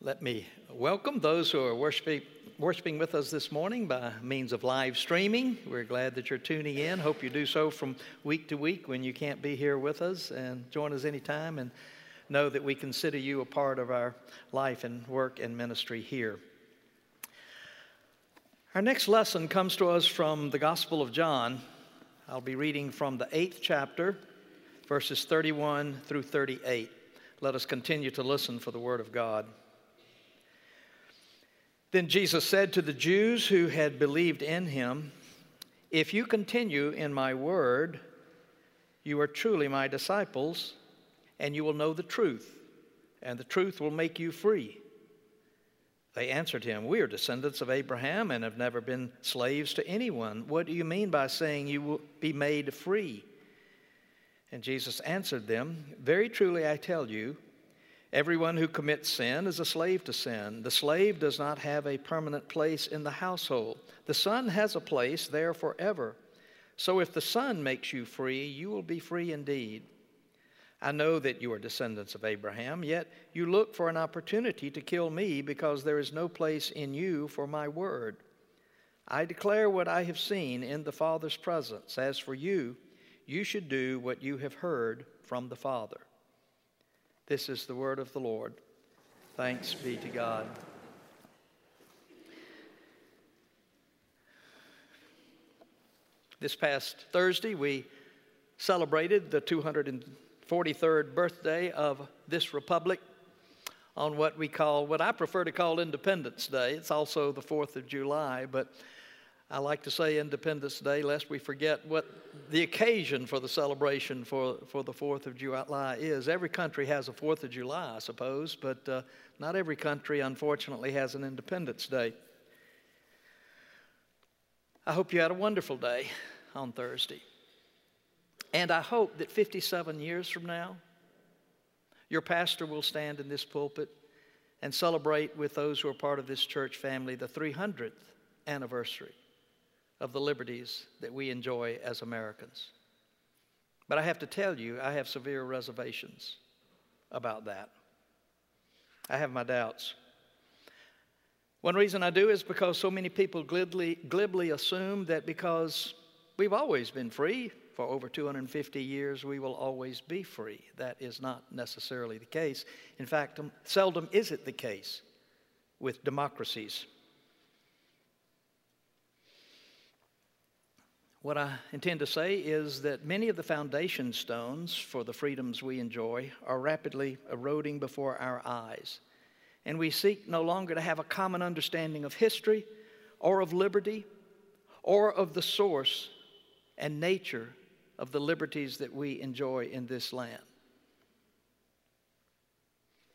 Let me welcome those who are worshiping, worshiping with us this morning by means of live streaming. We're glad that you're tuning in. Hope you do so from week to week when you can't be here with us and join us anytime and know that we consider you a part of our life and work and ministry here. Our next lesson comes to us from the Gospel of John. I'll be reading from the eighth chapter, verses 31 through 38. Let us continue to listen for the Word of God. Then Jesus said to the Jews who had believed in him, If you continue in my word, you are truly my disciples, and you will know the truth, and the truth will make you free. They answered him, We are descendants of Abraham and have never been slaves to anyone. What do you mean by saying you will be made free? And Jesus answered them, Very truly I tell you, Everyone who commits sin is a slave to sin. The slave does not have a permanent place in the household, the son has a place there forever. So if the son makes you free, you will be free indeed. I know that you are descendants of Abraham, yet you look for an opportunity to kill me because there is no place in you for my word. I declare what I have seen in the Father's presence. As for you, you should do what you have heard from the Father. This is the word of the Lord. Thanks be to God. This past Thursday, we celebrated the 243rd birthday of this republic on what we call, what I prefer to call Independence Day. It's also the 4th of July, but I like to say Independence Day lest we forget what the occasion for the celebration for, for the 4th of July is. Every country has a 4th of July, I suppose, but uh, not every country, unfortunately, has an Independence Day. I hope you had a wonderful day on Thursday. And I hope that 57 years from now, your pastor will stand in this pulpit and celebrate with those who are part of this church family the 300th anniversary of the liberties that we enjoy as Americans. But I have to tell you, I have severe reservations about that. I have my doubts. One reason I do is because so many people glibly, glibly assume that because we've always been free for over 250 years, we will always be free. That is not necessarily the case. In fact, seldom is it the case with democracies. What I intend to say is that many of the foundation stones for the freedoms we enjoy are rapidly eroding before our eyes. And we seek no longer to have a common understanding of history or of liberty or of the source and nature of the liberties that we enjoy in this land.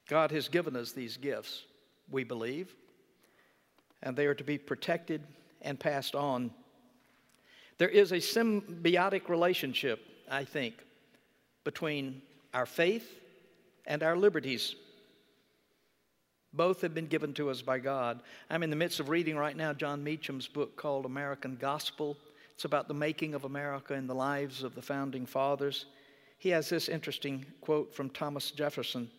God has given us these gifts, we believe, and they are to be protected and passed on there is a symbiotic relationship, I think, between our faith and our liberties. Both have been given to us by God. I'm in the midst of reading right now Jon Meacham's book called American Gospel. It's about the making of America and the lives of the founding fathers. He has this interesting quote from Thomas Jefferson,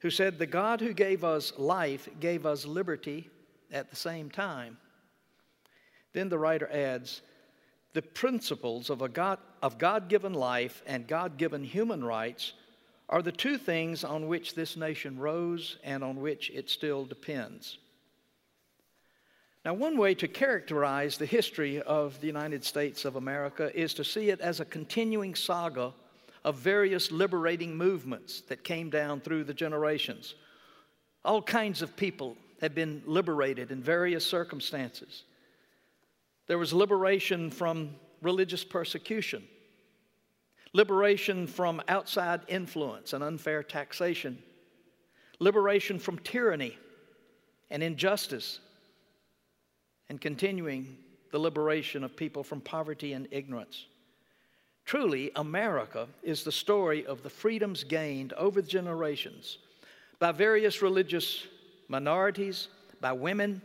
who said, The God who gave us life gave us liberty at the same time. Then the writer adds, the principles of, a God, of God-given life and God-given human rights are the two things on which this nation rose and on which it still depends. Now, one way to characterize the history of the United States of America is to see it as a continuing saga of various liberating movements that came down through the generations. All kinds of people have been liberated in various circumstances. There was liberation from religious persecution, liberation from outside influence and unfair taxation, liberation from tyranny and injustice, and continuing the liberation of people from poverty and ignorance. Truly, America is the story of the freedoms gained over the generations by various religious minorities, by women,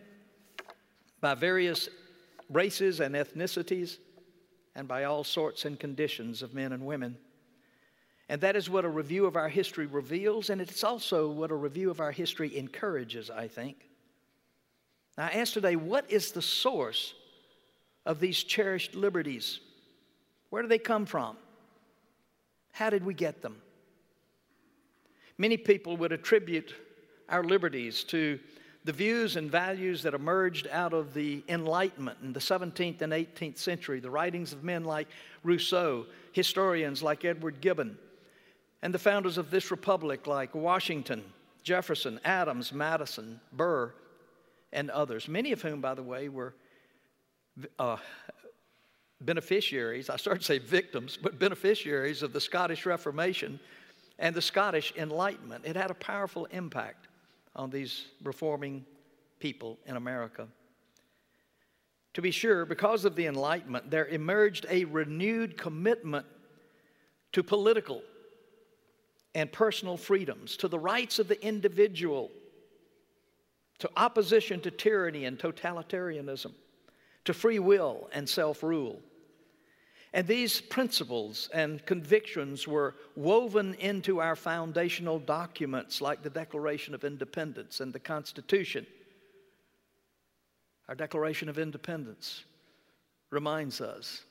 by various races and ethnicities, and by all sorts and conditions of men and women. And that is what a review of our history reveals, and it's also what a review of our history encourages, I think. Now, I ask today, what is the source of these cherished liberties? Where do they come from? How did we get them? Many people would attribute our liberties to the views and values that emerged out of the Enlightenment in the 17th and 18th century, the writings of men like Rousseau, historians like Edward Gibbon, and the founders of this republic like Washington, Jefferson, Adams, Madison, Burr, and others, many of whom, by the way, were uh, beneficiaries, I started to say victims, but beneficiaries of the Scottish Reformation and the Scottish Enlightenment. It had a powerful impact on these reforming people in America. To be sure, because of the Enlightenment, there emerged a renewed commitment to political and personal freedoms, to the rights of the individual, to opposition to tyranny and totalitarianism, to free will and self rule. And these principles and convictions were woven into our foundational documents like the Declaration of Independence and the Constitution. Our Declaration of Independence reminds us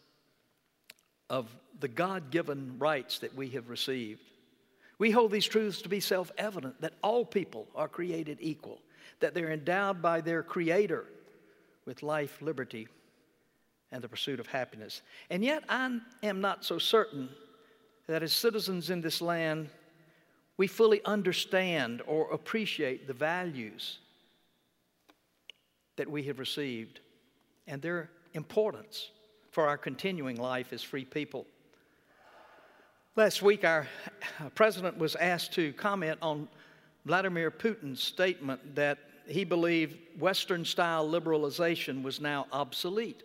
of the God given rights that we have received. We hold these truths to be self evident that all people are created equal, that they're endowed by their Creator with life, liberty, and the pursuit of happiness. And yet, I am not so certain that as citizens in this land, we fully understand or appreciate the values that we have received and their importance for our continuing life as free people. Last week, our president was asked to comment on Vladimir Putin's statement that he believed Western style liberalization was now obsolete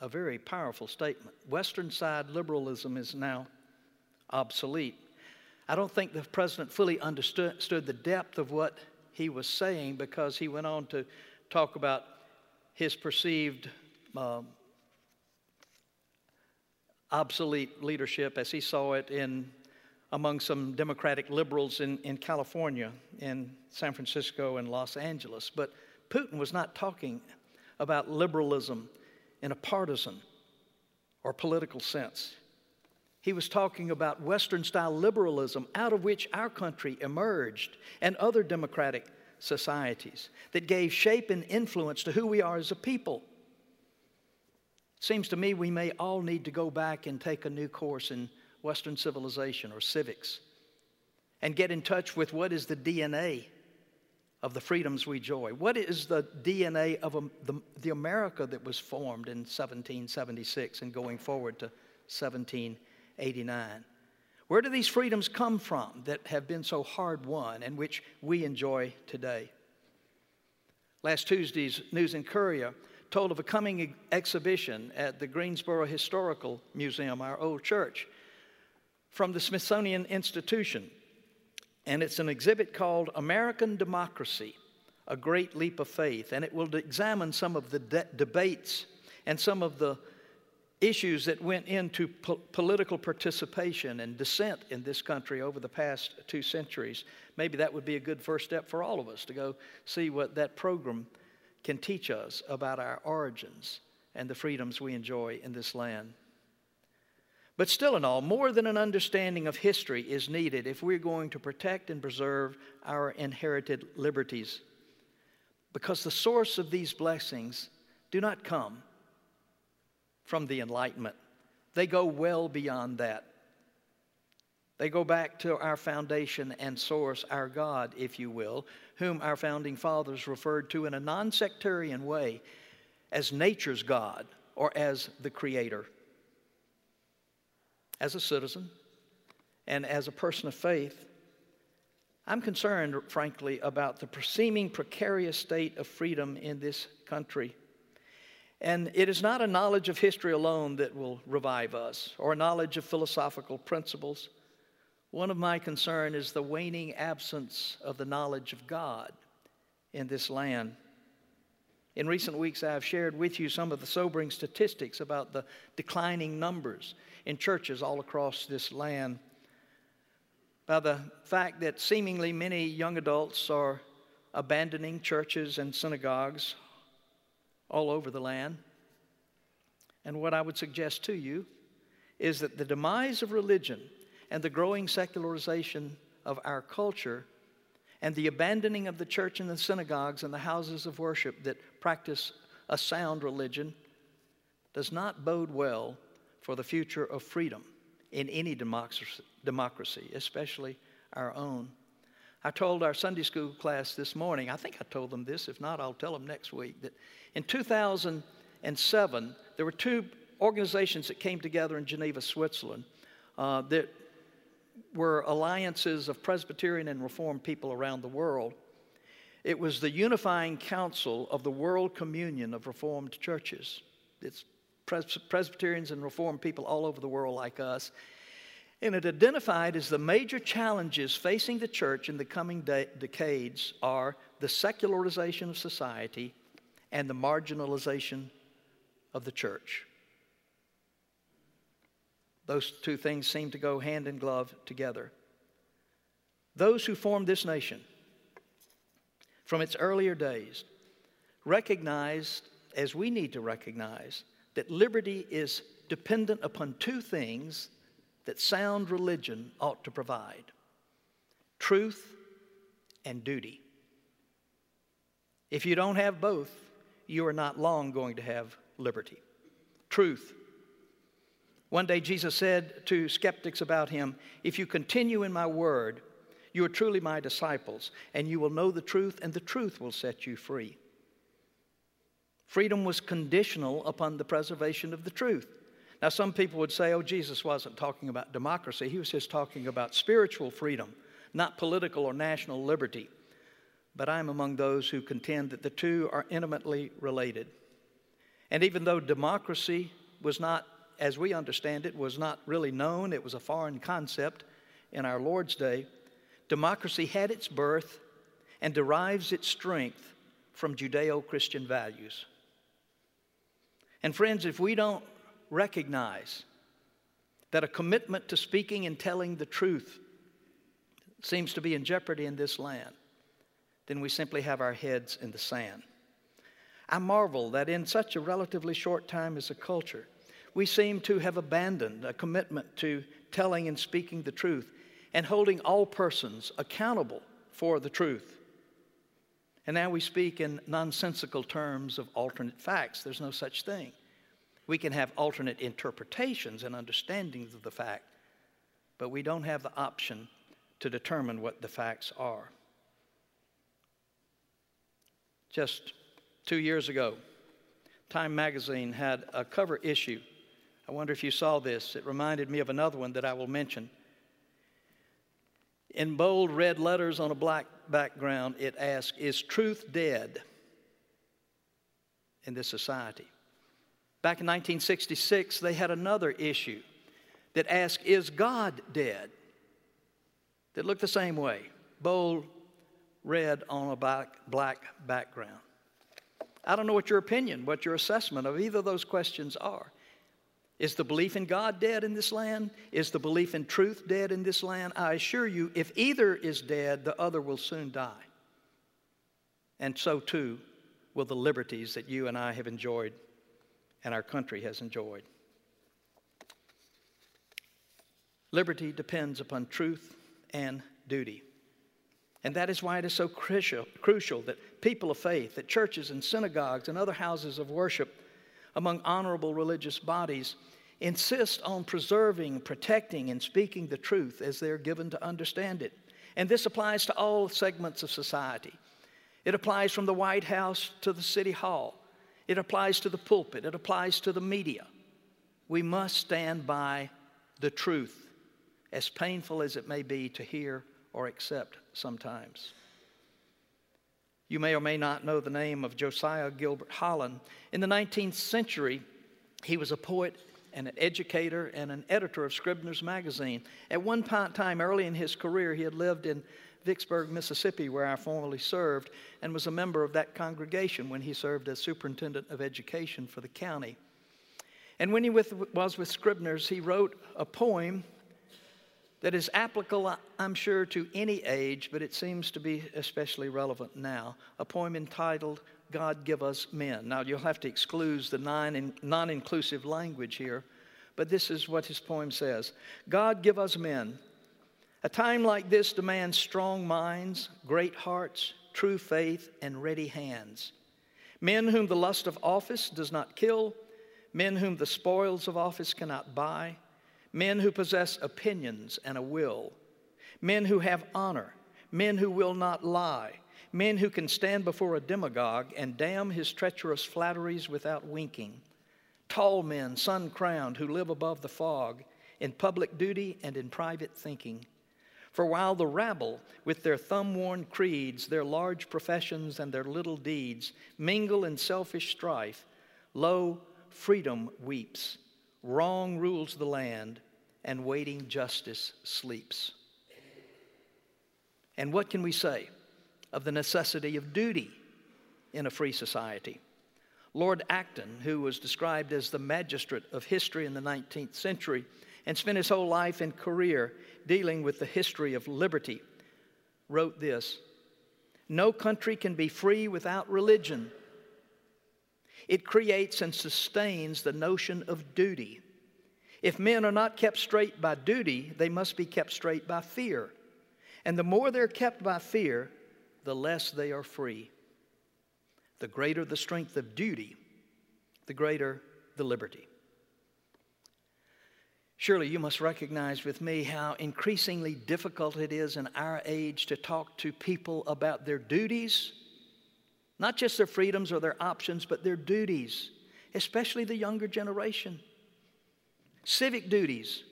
a very powerful statement. Western side liberalism is now obsolete. I don't think the president fully understood the depth of what he was saying because he went on to talk about his perceived um, obsolete leadership as he saw it in among some Democratic liberals in, in California, in San Francisco, and Los Angeles. But Putin was not talking about liberalism in a partisan or political sense. He was talking about Western style liberalism out of which our country emerged and other democratic societies that gave shape and influence to who we are as a people. It seems to me we may all need to go back and take a new course in Western civilization or civics and get in touch with what is the DNA of the freedoms we enjoy? What is the DNA of the, the America that was formed in 1776 and going forward to 1789? Where do these freedoms come from that have been so hard won and which we enjoy today? Last Tuesday's News and Courier told of a coming exhibition at the Greensboro Historical Museum, our old church, from the Smithsonian Institution and it's an exhibit called American Democracy A Great Leap of Faith. And it will examine some of the de- debates and some of the issues that went into po- political participation and dissent in this country over the past two centuries. Maybe that would be a good first step for all of us to go see what that program can teach us about our origins and the freedoms we enjoy in this land. But still, in all, more than an understanding of history is needed if we're going to protect and preserve our inherited liberties. Because the source of these blessings do not come from the Enlightenment, they go well beyond that. They go back to our foundation and source, our God, if you will, whom our founding fathers referred to in a non sectarian way as nature's God or as the Creator as a citizen and as a person of faith, I'm concerned, frankly, about the seeming precarious state of freedom in this country. And it is not a knowledge of history alone that will revive us or a knowledge of philosophical principles. One of my concern is the waning absence of the knowledge of God in this land. In recent weeks, I have shared with you some of the sobering statistics about the declining numbers in churches all across this land by the fact that seemingly many young adults are abandoning churches and synagogues all over the land. And what I would suggest to you is that the demise of religion and the growing secularization of our culture and the abandoning of the church and the synagogues and the houses of worship that practice a sound religion does not bode well for the future of freedom in any democracy, especially our own. I told our Sunday school class this morning, I think I told them this, if not, I'll tell them next week, that in 2007, there were two organizations that came together in Geneva, Switzerland, uh, that were alliances of Presbyterian and Reformed people around the world. It was the unifying council of the World Communion of Reformed Churches. It's Pres- Presbyterians and Reformed people all over the world like us. And it identified as the major challenges facing the church in the coming de- decades are the secularization of society and the marginalization of the church. Those two things seem to go hand in glove together. Those who formed this nation from its earlier days recognized, as we need to recognize, that liberty is dependent upon two things that sound religion ought to provide truth and duty. If you don't have both, you are not long going to have liberty. Truth one day, Jesus said to skeptics about him, If you continue in my word, you are truly my disciples, and you will know the truth, and the truth will set you free. Freedom was conditional upon the preservation of the truth. Now, some people would say, oh, Jesus wasn't talking about democracy. He was just talking about spiritual freedom, not political or national liberty. But I'm among those who contend that the two are intimately related. And even though democracy was not as we understand it, was not really known. It was a foreign concept in our Lord's day. Democracy had its birth and derives its strength from Judeo Christian values. And, friends, if we don't recognize that a commitment to speaking and telling the truth seems to be in jeopardy in this land, then we simply have our heads in the sand. I marvel that in such a relatively short time as a culture, we seem to have abandoned a commitment to telling and speaking the truth and holding all persons accountable for the truth. And now we speak in nonsensical terms of alternate facts. There's no such thing. We can have alternate interpretations and understandings of the fact, but we don't have the option to determine what the facts are. Just two years ago, Time magazine had a cover issue I wonder if you saw this. It reminded me of another one that I will mention. In bold red letters on a black background, it asks, Is truth dead in this society? Back in 1966, they had another issue that asked, Is God dead? That looked the same way, bold red on a black, background. I don't know what your opinion, what your assessment of either of those questions are. Is the belief in God dead in this land? Is the belief in truth dead in this land? I assure you, if either is dead, the other will soon die. And so too will the liberties that you and I have enjoyed and our country has enjoyed. Liberty depends upon truth and duty. And that is why it is so crucial, crucial that people of faith, that churches and synagogues and other houses of worship among honorable religious bodies insist on preserving, protecting, and speaking the truth as they're given to understand it. And this applies to all segments of society. It applies from the White House to the City Hall. It applies to the pulpit. It applies to the media. We must stand by the truth, as painful as it may be to hear or accept sometimes. You may or may not know the name of Josiah Gilbert Holland. In the 19th century, he was a poet and an educator and an editor of Scribner's Magazine. At one time early in his career, he had lived in Vicksburg, Mississippi, where I formerly served, and was a member of that congregation when he served as superintendent of education for the county. And when he was with Scribners, he wrote a poem that is applicable, I'm sure, to any age, but it seems to be especially relevant now. A poem entitled God Give Us Men. Now, you'll have to exclude the non inclusive language here, but this is what his poem says God give us men. A time like this demands strong minds, great hearts, true faith, and ready hands. Men whom the lust of office does not kill, men whom the spoils of office cannot buy, men who possess opinions and a will, men who have honor, men who will not lie, men who can stand before a demagogue and damn his treacherous flatteries without winking, tall men, sun crowned, who live above the fog, in public duty and in private thinking. For while the rabble, with their thumb worn creeds, their large professions, and their little deeds, mingle in selfish strife, lo, freedom weeps, wrong rules the land, and waiting justice sleeps. And what can we say of the necessity of duty in a free society? Lord Acton, who was described as the magistrate of history in the 19th century, and spent his whole life and career dealing with the history of liberty, wrote this No country can be free without religion. It creates and sustains the notion of duty. If men are not kept straight by duty, they must be kept straight by fear. And the more they're kept by fear, the less they are free. The greater the strength of duty, the greater the liberty. Surely you must recognize with me how increasingly difficult it is in our age to talk to people about their duties, not just their freedoms or their options, but their duties, especially the younger generation. Civic duties,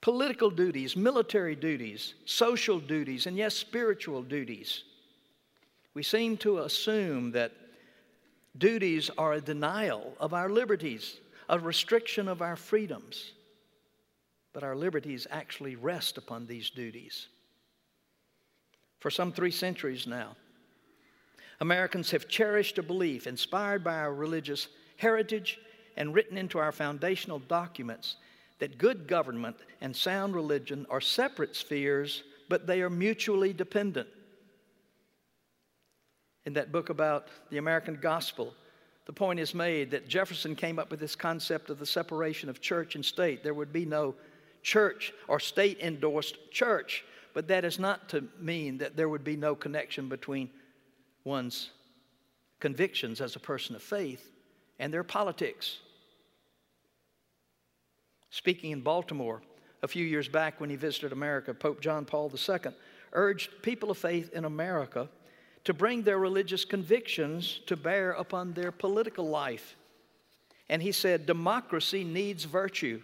political duties, military duties, social duties, and yes, spiritual duties. We seem to assume that duties are a denial of our liberties a restriction of our freedoms, but our liberties actually rest upon these duties. For some three centuries now, Americans have cherished a belief inspired by our religious heritage and written into our foundational documents that good government and sound religion are separate spheres, but they are mutually dependent. In that book about the American gospel, the point is made that Jefferson came up with this concept of the separation of church and state. There would be no church or state endorsed church, but that is not to mean that there would be no connection between one's convictions as a person of faith and their politics. Speaking in Baltimore a few years back when he visited America, Pope John Paul II urged people of faith in America to bring their religious convictions to bear upon their political life. And he said, Democracy needs virtue.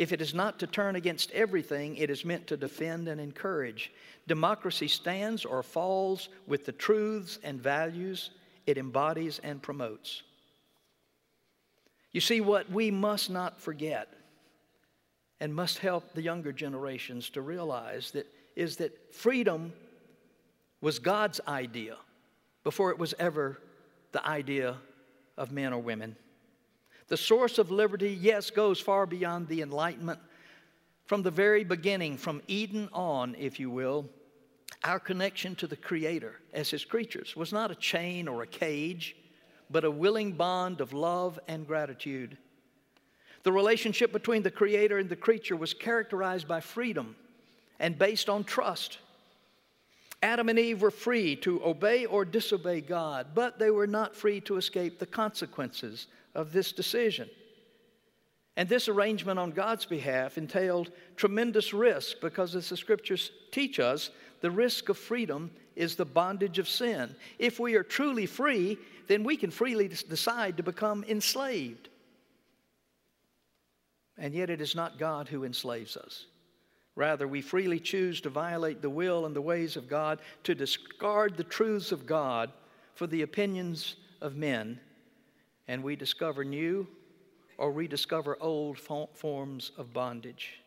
If it is not to turn against everything, it is meant to defend and encourage. Democracy stands or falls with the truths and values it embodies and promotes. You see, what we must not forget and must help the younger generations to realize that is that freedom was God's idea before it was ever the idea of men or women. The source of liberty, yes, goes far beyond the Enlightenment. From the very beginning, from Eden on, if you will, our connection to the Creator as His creatures was not a chain or a cage, but a willing bond of love and gratitude. The relationship between the Creator and the creature was characterized by freedom and based on trust. Adam and Eve were free to obey or disobey God, but they were not free to escape the consequences of this decision. And this arrangement on God's behalf entailed tremendous risk because, as the scriptures teach us, the risk of freedom is the bondage of sin. If we are truly free, then we can freely decide to become enslaved. And yet, it is not God who enslaves us. Rather, we freely choose to violate the will and the ways of God, to discard the truths of God for the opinions of men, and we discover new or rediscover old forms of bondage.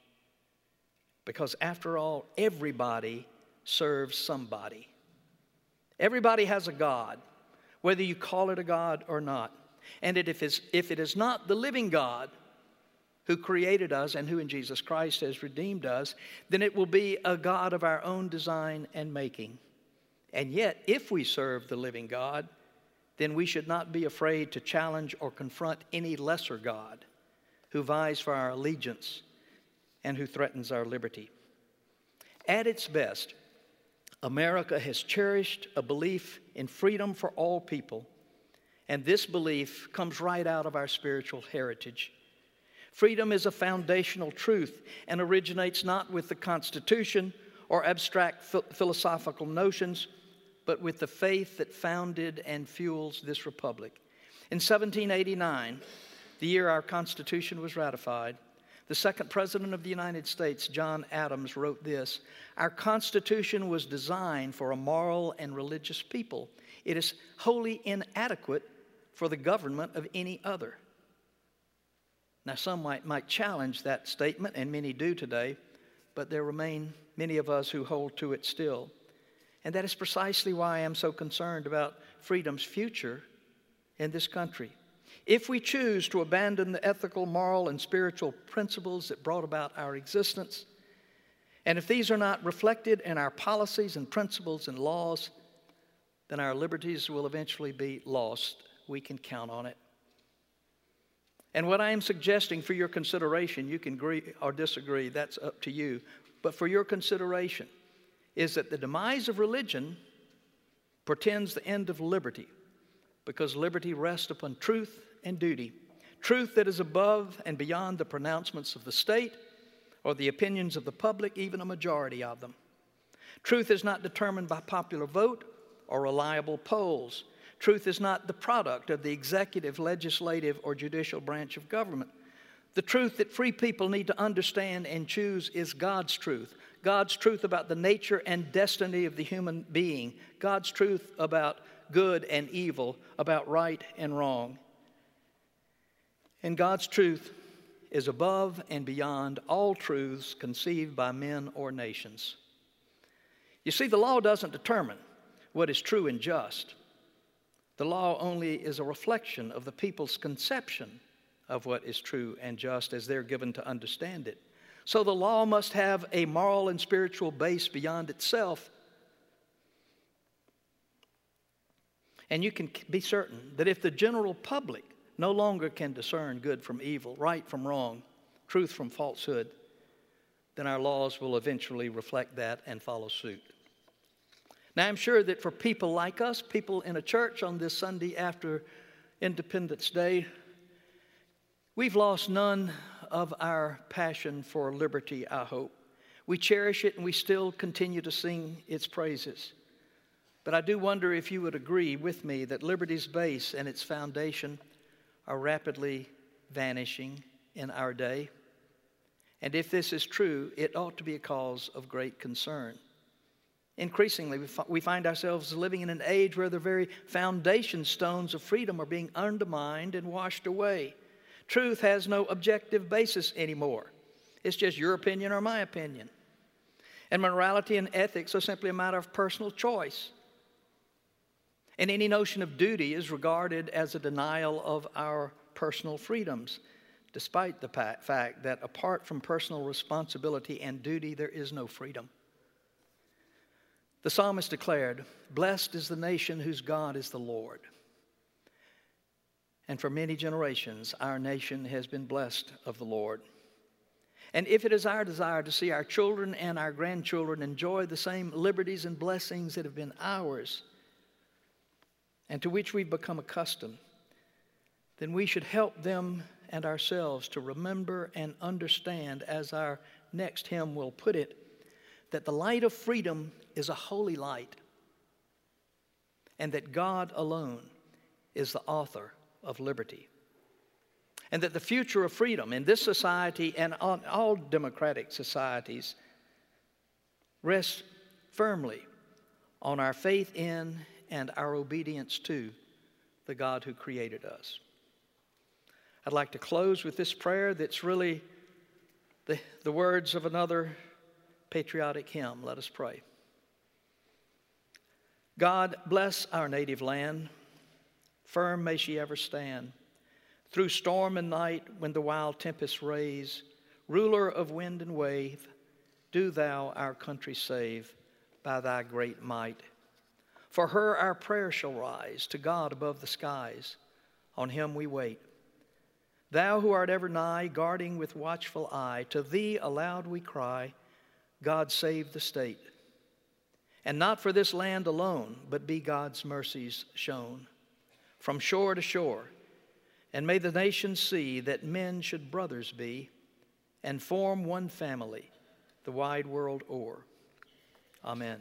Because after all, everybody serves somebody. Everybody has a God, whether you call it a God or not. And if it is not the living God who created us and who in Jesus Christ has redeemed us, then it will be a God of our own design and making. And yet, if we serve the living God, then we should not be afraid to challenge or confront any lesser God who vies for our allegiance and who threatens our liberty. At its best, America has cherished a belief in freedom for all people, and this belief comes right out of our spiritual heritage. Freedom is a foundational truth and originates not with the Constitution or abstract philosophical notions, but with the faith that founded and fuels this republic. In 1789, the year our Constitution was ratified, the second President of the United States, John Adams, wrote this Our Constitution was designed for a moral and religious people. It is wholly inadequate for the government of any other. Now, some might, might challenge that statement, and many do today, but there remain many of us who hold to it still. And that is precisely why I am so concerned about freedom's future in this country. If we choose to abandon the ethical, moral, and spiritual principles that brought about our existence, and if these are not reflected in our policies and principles and laws, then our liberties will eventually be lost. We can count on it. And what I am suggesting for your consideration, you can agree or disagree, that's up to you, but for your consideration, is that the demise of religion portends the end of liberty because liberty rests upon truth and duty, truth that is above and beyond the pronouncements of the state or the opinions of the public, even a majority of them. Truth is not determined by popular vote or reliable polls. Truth is not the product of the executive, legislative, or judicial branch of government. The truth that free people need to understand and choose is God's truth. God's truth about the nature and destiny of the human being. God's truth about good and evil, about right and wrong. And God's truth is above and beyond all truths conceived by men or nations. You see, the law doesn't determine what is true and just. The law only is a reflection of the people's conception of what is true and just as they're given to understand it. So the law must have a moral and spiritual base beyond itself. And you can be certain that if the general public no longer can discern good from evil, right from wrong, truth from falsehood, then our laws will eventually reflect that and follow suit. Now, I'm sure that for people like us, people in a church on this Sunday after Independence Day, we've lost none of our passion for liberty, I hope. We cherish it and we still continue to sing its praises. But I do wonder if you would agree with me that liberty's base and its foundation are rapidly vanishing in our day. And if this is true, it ought to be a cause of great concern. Increasingly, we find ourselves living in an age where the very foundation stones of freedom are being undermined and washed away. Truth has no objective basis anymore. It's just your opinion or my opinion. And morality and ethics are simply a matter of personal choice. And any notion of duty is regarded as a denial of our personal freedoms, despite the fact that apart from personal responsibility and duty, there is no freedom. The psalmist declared, Blessed is the nation whose God is the Lord. And for many generations, our nation has been blessed of the Lord. And if it is our desire to see our children and our grandchildren enjoy the same liberties and blessings that have been ours, and to which we've become accustomed, then we should help them and ourselves to remember and understand, as our next hymn will put it, that the light of freedom is a holy light, and that God alone is the author of liberty. And that the future of freedom in this society and on all democratic societies rests firmly on our faith in and our obedience to the God who created us. I'd like to close with this prayer that's really the, the words of another patriotic hymn. Let us pray. God bless our native land firm may she ever stand. Through storm and night, when the wild tempests raise, ruler of wind and wave, do thou our country save by thy great might. For her our prayer shall rise to God above the skies. On him we wait. Thou who art ever nigh, guarding with watchful eye, to thee aloud we cry, God save the state. And not for this land alone, but be God's mercies shown. From shore to shore, and may the nations see that men should brothers be and form one family the wide world o'er. Amen.